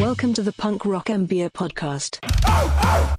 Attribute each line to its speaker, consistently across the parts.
Speaker 1: Welcome to the Punk Rock MBA podcast.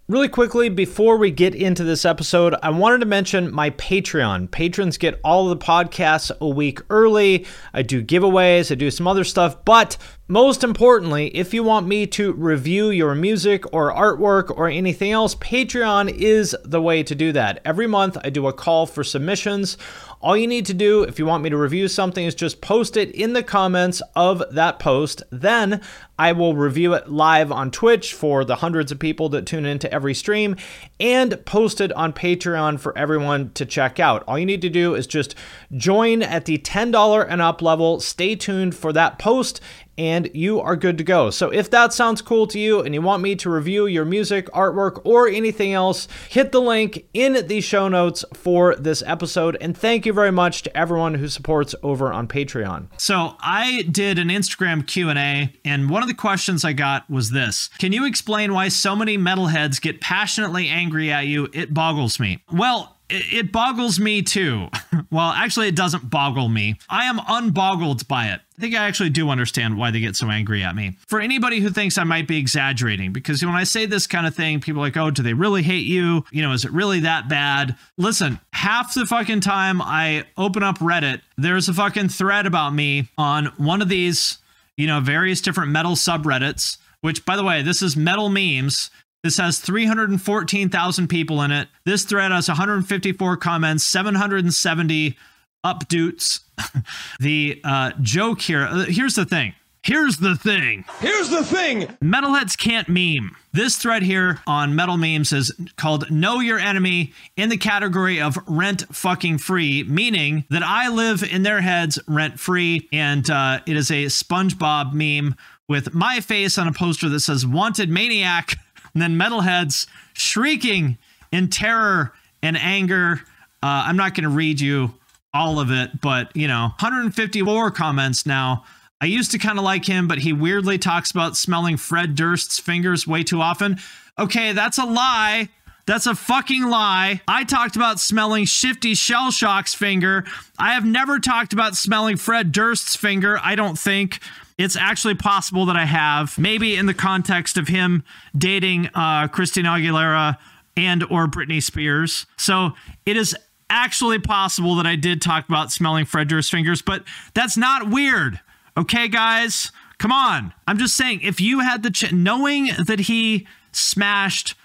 Speaker 2: Really quickly, before we get into this episode, I wanted to mention my Patreon. Patrons get all the podcasts a week early. I do giveaways, I do some other stuff, but most importantly, if you want me to review your music or artwork or anything else, Patreon is the way to do that. Every month, I do a call for submissions. All you need to do if you want me to review something is just post it in the comments of that post. Then I will review it live on Twitch for the hundreds of people that tune into every stream and post it on Patreon for everyone to check out. All you need to do is just join at the $10 and up level. Stay tuned for that post and you are good to go. So if that sounds cool to you and you want me to review your music, artwork, or anything else, hit the link in the show notes for this episode. And thank you very much to everyone who supports over on Patreon. So I did an Instagram Q&A and one of the questions I got was this. Can you explain why so many metalheads get passionately angry at you? It boggles me. Well, it boggles me too. well, actually, it doesn't boggle me. I am unboggled by it. I think I actually do understand why they get so angry at me. For anybody who thinks I might be exaggerating, because when I say this kind of thing, people are like, oh, do they really hate you? You know, is it really that bad? Listen, half the fucking time I open up Reddit, there's a fucking thread about me on one of these, you know, various different metal subreddits. Which, by the way, this is metal memes. This has 314,000 people in it. This thread has 154 comments, 770 updates. the uh, joke here uh, here's the thing. Here's the thing.
Speaker 3: Here's the thing.
Speaker 2: Metalheads can't meme. This thread here on Metal Memes is called Know Your Enemy in the category of rent fucking free, meaning that I live in their heads rent free. And uh, it is a SpongeBob meme with my face on a poster that says Wanted Maniac and then metalheads shrieking in terror and anger. Uh, I'm not going to read you all of it, but you know, 154 comments now. I used to kind of like him, but he weirdly talks about smelling Fred Durst's fingers way too often. Okay, that's a lie. That's a fucking lie. I talked about smelling Shifty Shellshock's finger. I have never talked about smelling Fred Durst's finger, I don't think. It's actually possible that I have, maybe in the context of him dating uh, Christina Aguilera and or Britney Spears. So it is actually possible that I did talk about smelling Fred Durst's fingers, but that's not weird. Okay, guys, come on. I'm just saying, if you had the ch- knowing that he smashed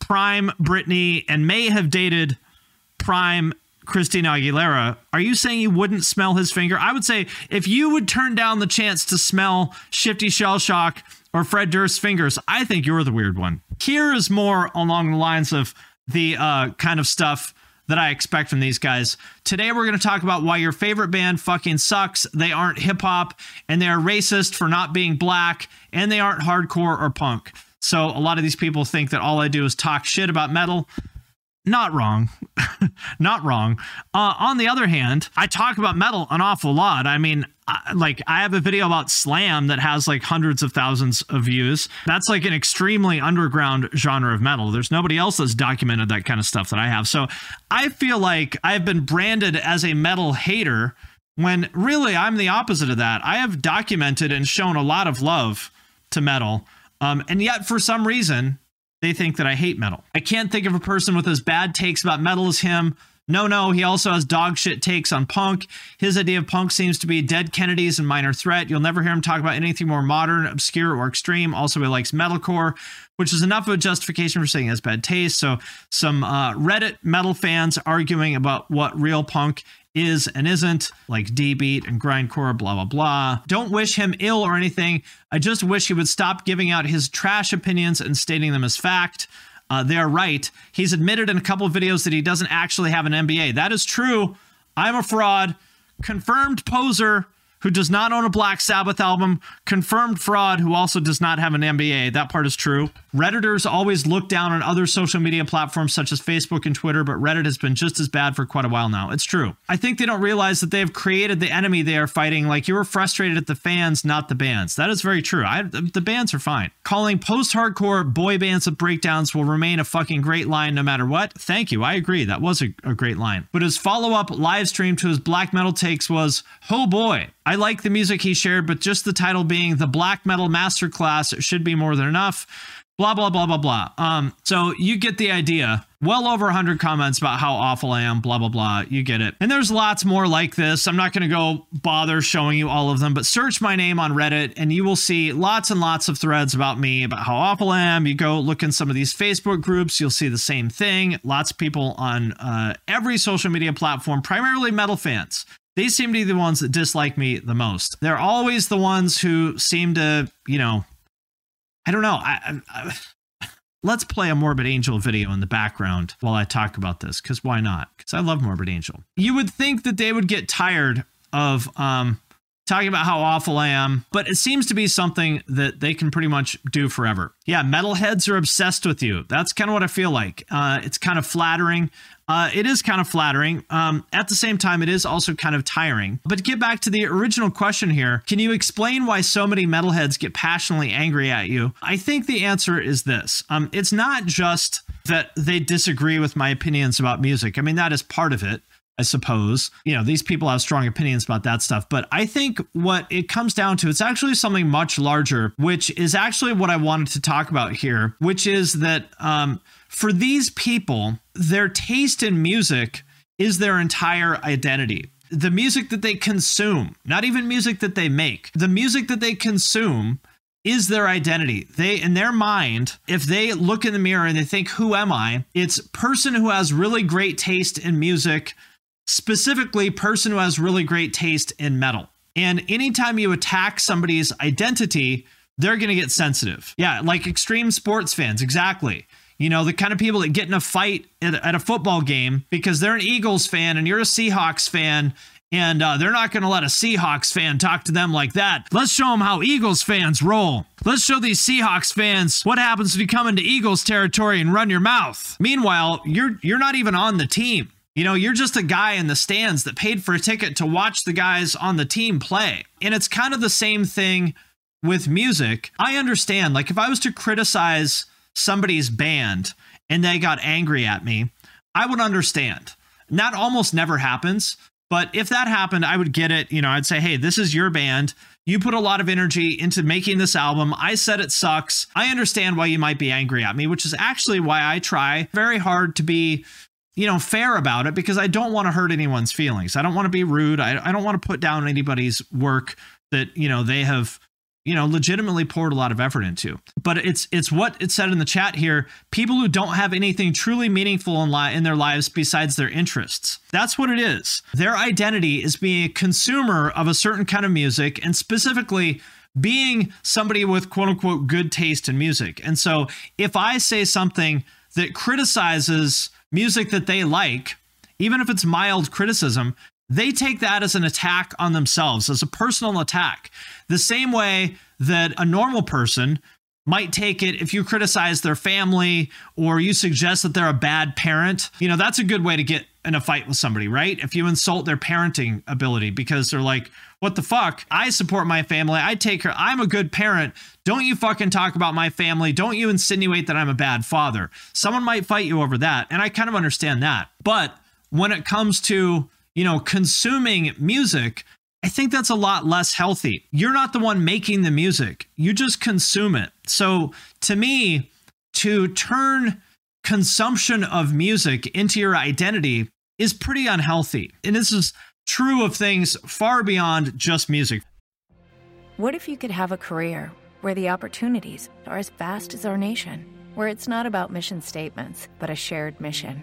Speaker 2: prime Britney and may have dated prime Christina Aguilera, are you saying you wouldn't smell his finger? I would say if you would turn down the chance to smell Shifty Shellshock or Fred Durst's fingers, I think you're the weird one. Here is more along the lines of the uh, kind of stuff that I expect from these guys. Today, we're going to talk about why your favorite band fucking sucks. They aren't hip hop, and they are racist for not being black, and they aren't hardcore or punk. So, a lot of these people think that all I do is talk shit about metal. Not wrong. Not wrong. Uh, on the other hand, I talk about metal an awful lot. I mean, I, like I have a video about slam that has like hundreds of thousands of views. That's like an extremely underground genre of metal. There's nobody else that's documented that kind of stuff that I have. So I feel like I've been branded as a metal hater when really I'm the opposite of that. I have documented and shown a lot of love to metal. Um, and yet, for some reason, they think that I hate metal. I can't think of a person with as bad takes about metal as him. No, no, he also has dog shit takes on punk. His idea of punk seems to be dead Kennedys and minor threat. You'll never hear him talk about anything more modern, obscure, or extreme. Also, he likes metalcore, which is enough of a justification for saying he has bad taste. So, some uh, Reddit metal fans arguing about what real punk is and isn't, like D beat and grindcore, blah, blah, blah. Don't wish him ill or anything. I just wish he would stop giving out his trash opinions and stating them as fact. Uh, they're right. He's admitted in a couple videos that he doesn't actually have an MBA. That is true. I'm a fraud. Confirmed poser who does not own a Black Sabbath album, confirmed fraud who also does not have an MBA. That part is true. Redditors always look down on other social media platforms such as Facebook and Twitter, but Reddit has been just as bad for quite a while now. It's true. I think they don't realize that they have created the enemy they are fighting. Like you were frustrated at the fans, not the bands. That is very true. I, the bands are fine. Calling post hardcore boy bands with breakdowns will remain a fucking great line no matter what. Thank you. I agree. That was a, a great line. But his follow up live stream to his black metal takes was, oh boy, I like the music he shared, but just the title being the Black Metal Masterclass should be more than enough. Blah, blah, blah, blah, blah. Um, so you get the idea. Well over 100 comments about how awful I am, blah, blah, blah. You get it. And there's lots more like this. I'm not going to go bother showing you all of them, but search my name on Reddit and you will see lots and lots of threads about me, about how awful I am. You go look in some of these Facebook groups, you'll see the same thing. Lots of people on uh, every social media platform, primarily metal fans, they seem to be the ones that dislike me the most. They're always the ones who seem to, you know, I don't know. I, I, I, let's play a Morbid Angel video in the background while I talk about this, because why not? Because I love Morbid Angel. You would think that they would get tired of um, talking about how awful I am, but it seems to be something that they can pretty much do forever. Yeah, metalheads are obsessed with you. That's kind of what I feel like. Uh, it's kind of flattering. Uh, it is kind of flattering. Um, at the same time, it is also kind of tiring. But to get back to the original question here, can you explain why so many metalheads get passionately angry at you? I think the answer is this um, it's not just that they disagree with my opinions about music. I mean, that is part of it. I suppose. You know, these people have strong opinions about that stuff. But I think what it comes down to, it's actually something much larger, which is actually what I wanted to talk about here, which is that um, for these people, their taste in music is their entire identity. The music that they consume, not even music that they make, the music that they consume is their identity. They in their mind, if they look in the mirror and they think who am I? It's person who has really great taste in music, specifically person who has really great taste in metal. And anytime you attack somebody's identity, they're going to get sensitive. Yeah, like extreme sports fans, exactly. You know, the kind of people that get in a fight at, at a football game because they're an Eagles fan and you're a Seahawks fan and uh, they're not going to let a Seahawks fan talk to them like that. Let's show them how Eagles fans roll. Let's show these Seahawks fans what happens if you come into Eagles territory and run your mouth. Meanwhile, you're you're not even on the team. You know, you're just a guy in the stands that paid for a ticket to watch the guys on the team play. And it's kind of the same thing with music. I understand, like, if I was to criticize somebody's band and they got angry at me, I would understand. That almost never happens. But if that happened, I would get it. You know, I'd say, hey, this is your band. You put a lot of energy into making this album. I said it sucks. I understand why you might be angry at me, which is actually why I try very hard to be, you know, fair about it because I don't want to hurt anyone's feelings. I don't want to be rude. I, I don't want to put down anybody's work that, you know, they have you know legitimately poured a lot of effort into but it's it's what it said in the chat here people who don't have anything truly meaningful in, li- in their lives besides their interests that's what it is their identity is being a consumer of a certain kind of music and specifically being somebody with quote unquote good taste in music and so if i say something that criticizes music that they like even if it's mild criticism they take that as an attack on themselves, as a personal attack. The same way that a normal person might take it if you criticize their family or you suggest that they're a bad parent. You know, that's a good way to get in a fight with somebody, right? If you insult their parenting ability because they're like, what the fuck? I support my family. I take her. I'm a good parent. Don't you fucking talk about my family. Don't you insinuate that I'm a bad father. Someone might fight you over that. And I kind of understand that. But when it comes to you know, consuming music, I think that's a lot less healthy. You're not the one making the music, you just consume it. So to me, to turn consumption of music into your identity is pretty unhealthy. And this is true of things far beyond just music.
Speaker 3: What if you could have a career where the opportunities are as vast as our nation, where it's not about mission statements, but a shared mission?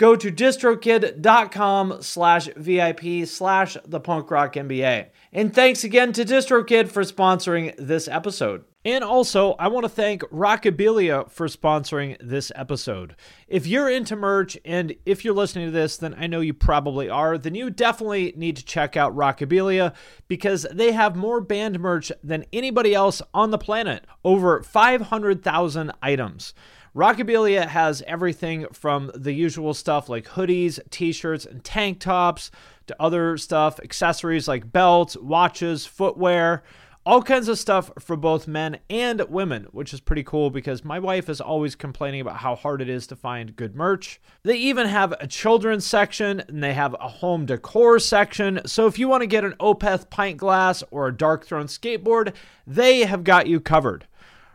Speaker 2: go to distrokid.com slash VIP slash the punk rock MBA. And thanks again to DistroKid for sponsoring this episode. And also, I want to thank Rockabilia for sponsoring this episode. If you're into merch, and if you're listening to this, then I know you probably are, then you definitely need to check out Rockabilia because they have more band merch than anybody else on the planet over 500,000 items. Rockabilia has everything from the usual stuff like hoodies, t shirts, and tank tops to other stuff, accessories like belts, watches, footwear, all kinds of stuff for both men and women, which is pretty cool because my wife is always complaining about how hard it is to find good merch. They even have a children's section and they have a home decor section. So if you want to get an Opeth pint glass or a Darkthrone skateboard, they have got you covered.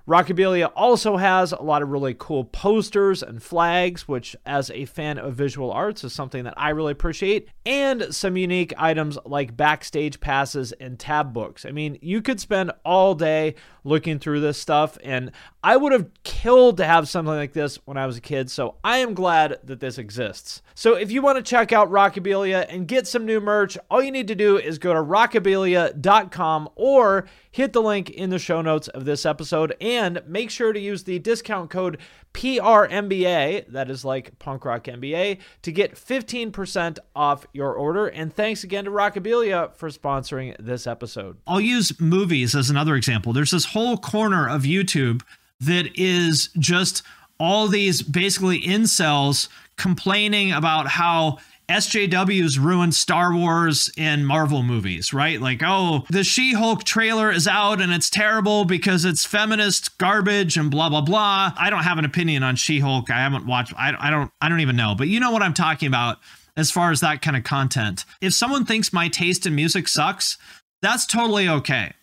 Speaker 2: Rockabilia also has a lot of really cool posters and flags, which, as a fan of visual arts, is something that I really appreciate, and some unique items like backstage passes and tab books. I mean, you could spend all day looking through this stuff, and I would have killed to have something like this when I was a kid, so I am glad that this exists. So if you want to check out Rockabilia and get some new merch, all you need to do is go to rockabilia.com or hit the link in the show notes of this episode and make sure to use the discount code PRMBA, that is like Punk Rock MBA, to get 15% off your order. And thanks again to Rockabilia for sponsoring this episode. I'll use movies as another example. There's this whole corner of YouTube that is just all these basically incels complaining about how SJWs ruined Star Wars and Marvel movies, right? Like, oh, the She Hulk trailer is out and it's terrible because it's feminist garbage and blah blah blah. I don't have an opinion on She Hulk. I haven't watched. I, I don't. I don't even know. But you know what I'm talking about as far as that kind of content. If someone thinks my taste in music sucks, that's totally okay.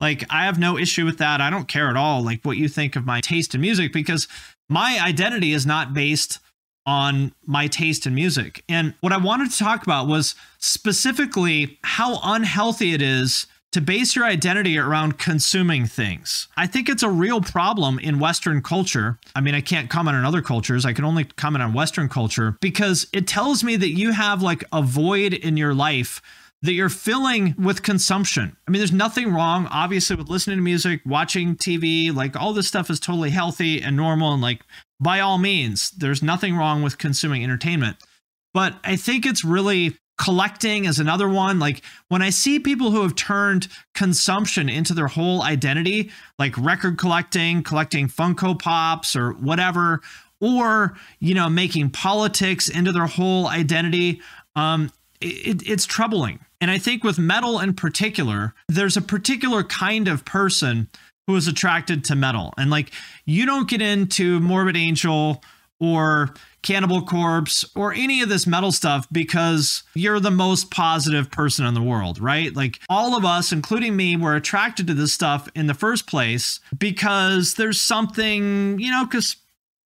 Speaker 2: Like, I have no issue with that. I don't care at all, like, what you think of my taste in music because my identity is not based on my taste in music. And what I wanted to talk about was specifically how unhealthy it is to base your identity around consuming things. I think it's a real problem in Western culture. I mean, I can't comment on other cultures, I can only comment on Western culture because it tells me that you have like a void in your life that you're filling with consumption. I mean, there's nothing wrong, obviously, with listening to music, watching TV, like all this stuff is totally healthy and normal. And like, by all means, there's nothing wrong with consuming entertainment. But I think it's really collecting is another one. Like when I see people who have turned consumption into their whole identity, like record collecting, collecting Funko Pops or whatever, or, you know, making politics into their whole identity, um, it, it's troubling. And I think with metal in particular, there's a particular kind of person who is attracted to metal. And like, you don't get into Morbid Angel or Cannibal Corpse or any of this metal stuff because you're the most positive person in the world, right? Like all of us, including me, were attracted to this stuff in the first place because there's something, you know, because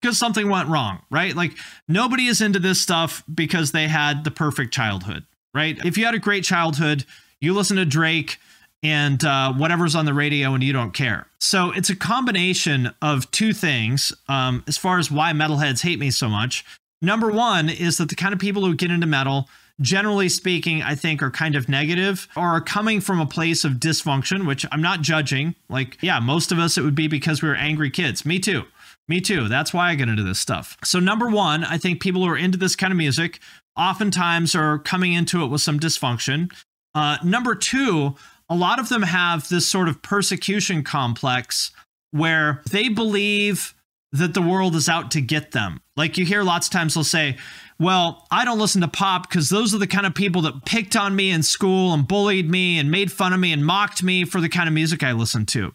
Speaker 2: because something went wrong, right? Like nobody is into this stuff because they had the perfect childhood, right? If you had a great childhood, you listen to Drake and uh, whatever's on the radio and you don't care. So it's a combination of two things um, as far as why metalheads hate me so much. Number one is that the kind of people who get into metal, generally speaking, I think are kind of negative or are coming from a place of dysfunction, which I'm not judging. Like, yeah, most of us, it would be because we were angry kids. Me too. Me too. That's why I get into this stuff. So, number one, I think people who are into this kind of music oftentimes are coming into it with some dysfunction. Uh, number two, a lot of them have this sort of persecution complex where they believe that the world is out to get them. Like you hear lots of times they'll say, well, I don't listen to pop because those are the kind of people that picked on me in school and bullied me and made fun of me and mocked me for the kind of music I listen to.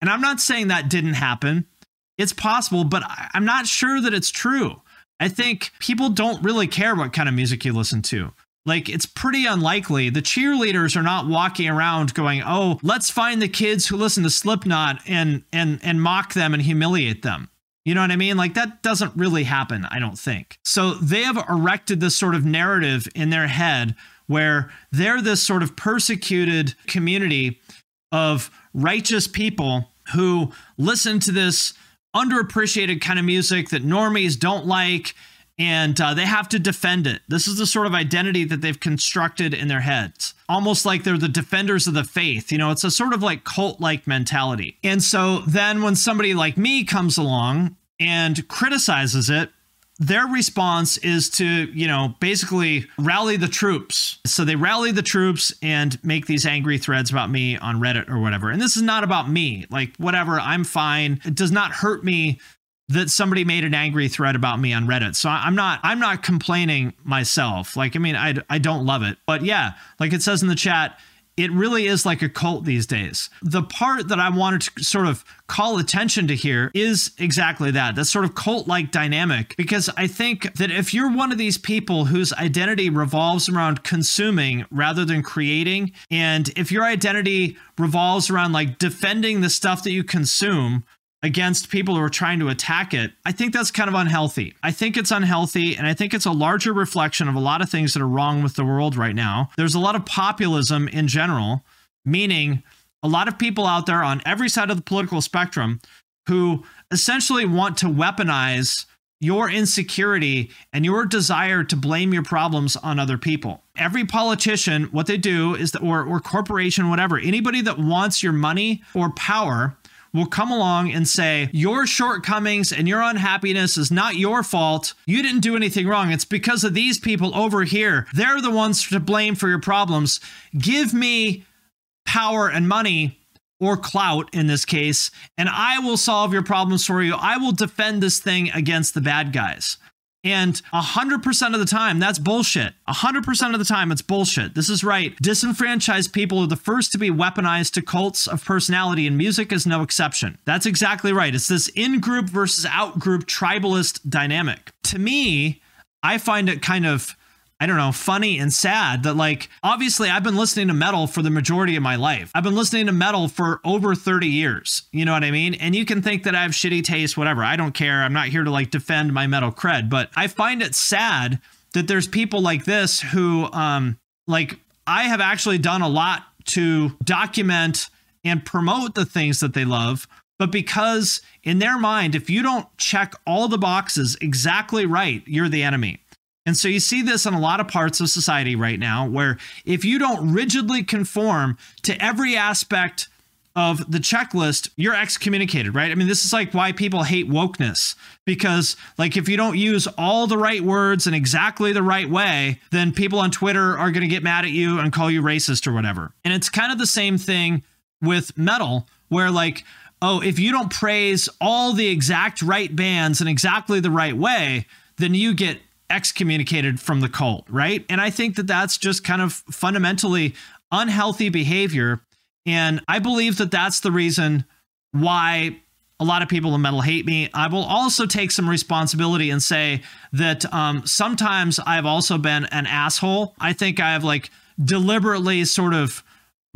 Speaker 2: And I'm not saying that didn't happen. It's possible, but I'm not sure that it's true. I think people don't really care what kind of music you listen to. Like it's pretty unlikely. The cheerleaders are not walking around going, "Oh, let's find the kids who listen to Slipknot and and and mock them and humiliate them." You know what I mean? Like that doesn't really happen, I don't think. So they have erected this sort of narrative in their head where they're this sort of persecuted community of righteous people who listen to this underappreciated kind of music that normies don't like and uh, they have to defend it. This is the sort of identity that they've constructed in their heads, almost like they're the defenders of the faith. You know, it's a sort of like cult like mentality. And so then when somebody like me comes along and criticizes it, their response is to, you know, basically rally the troops. So they rally the troops and make these angry threads about me on Reddit or whatever. And this is not about me. Like, whatever, I'm fine. It does not hurt me that somebody made an angry thread about me on Reddit. So I'm not I'm not complaining myself. Like I mean I I don't love it. But yeah, like it says in the chat, it really is like a cult these days. The part that I wanted to sort of call attention to here is exactly that. That sort of cult like dynamic. Because I think that if you're one of these people whose identity revolves around consuming rather than creating, and if your identity revolves around like defending the stuff that you consume, against people who are trying to attack it, I think that's kind of unhealthy. I think it's unhealthy, and I think it's a larger reflection of a lot of things that are wrong with the world right now. There's a lot of populism in general, meaning a lot of people out there on every side of the political spectrum who essentially want to weaponize your insecurity and your desire to blame your problems on other people. Every politician, what they do is that, or, or corporation, whatever, anybody that wants your money or power will come along and say, Your shortcomings and your unhappiness is not your fault. You didn't do anything wrong. It's because of these people over here. They're the ones to blame for your problems. Give me power and money or clout in this case, and I will solve your problems for you. I will defend this thing against the bad guys. And 100% of the time, that's bullshit. 100% of the time, it's bullshit. This is right. Disenfranchised people are the first to be weaponized to cults of personality, and music is no exception. That's exactly right. It's this in group versus out group tribalist dynamic. To me, I find it kind of I don't know, funny and sad that, like, obviously I've been listening to metal for the majority of my life. I've been listening to metal for over 30 years. You know what I mean? And you can think that I have shitty taste, whatever. I don't care. I'm not here to like defend my metal cred, but I find it sad that there's people like this who, um, like, I have actually done a lot to document and promote the things that they love. But because in their mind, if you don't check all the boxes exactly right, you're the enemy. And so you see this in a lot of parts of society right now, where if you don't rigidly conform to every aspect of the checklist, you're excommunicated, right? I mean, this is like why people hate wokeness because, like, if you don't use all the right words in exactly the right way, then people on Twitter are going to get mad at you and call you racist or whatever. And it's kind of the same thing with metal, where, like, oh, if you don't praise all the exact right bands in exactly the right way, then you get excommunicated from the cult, right? And I think that that's just kind of fundamentally unhealthy behavior. And I believe that that's the reason why a lot of people in metal hate me. I will also take some responsibility and say that um, sometimes I've also been an asshole. I think I've like deliberately sort of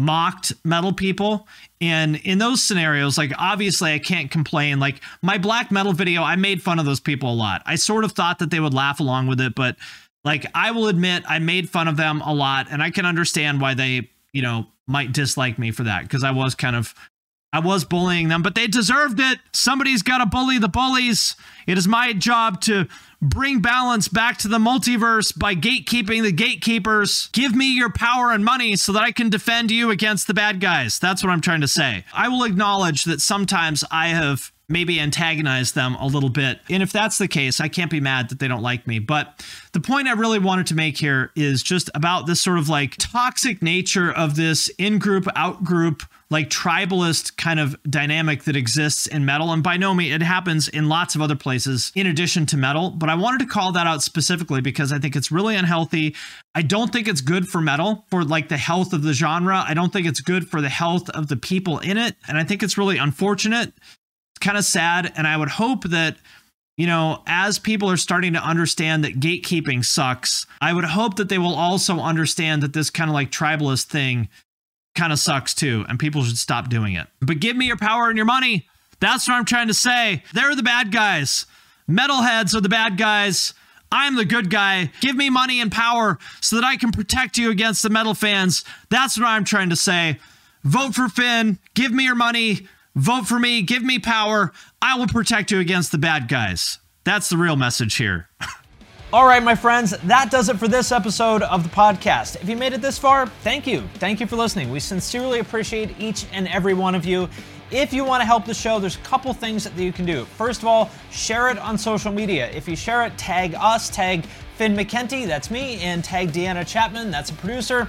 Speaker 2: mocked metal people. And in those scenarios like obviously i can't complain. Like my black metal video i made fun of those people a lot. I sort of thought that they would laugh along with it but like i will admit i made fun of them a lot and i can understand why they you know might dislike me for that because i was kind of I was bullying them, but they deserved it. Somebody's got to bully the bullies. It is my job to bring balance back to the multiverse by gatekeeping the gatekeepers. Give me your power and money so that I can defend you against the bad guys. That's what I'm trying to say. I will acknowledge that sometimes I have maybe antagonized them a little bit. And if that's the case, I can't be mad that they don't like me. But the point I really wanted to make here is just about this sort of like toxic nature of this in group, out group like tribalist kind of dynamic that exists in metal. And by no means, it happens in lots of other places in addition to metal. But I wanted to call that out specifically because I think it's really unhealthy. I don't think it's good for metal, for like the health of the genre. I don't think it's good for the health of the people in it. And I think it's really unfortunate. It's kind of sad. And I would hope that you know, as people are starting to understand that gatekeeping sucks, I would hope that they will also understand that this kind of like tribalist thing kind of sucks too, and people should stop doing it. But give me your power and your money. That's what I'm trying to say. They're the bad guys. Metalheads are the bad guys. I'm the good guy. Give me money and power so that I can protect you against the metal fans. That's what I'm trying to say. Vote for Finn. Give me your money. Vote for me. Give me power. I will protect you against the bad guys. That's the real message here.
Speaker 4: All right, my friends, that does it for this episode of the podcast. If you made it this far, thank you. Thank you for listening. We sincerely appreciate each and every one of you. If you want to help the show, there's a couple things that you can do. First of all, share it on social media. If you share it, tag us, tag Finn McKenty, that's me, and tag Deanna Chapman, that's a producer.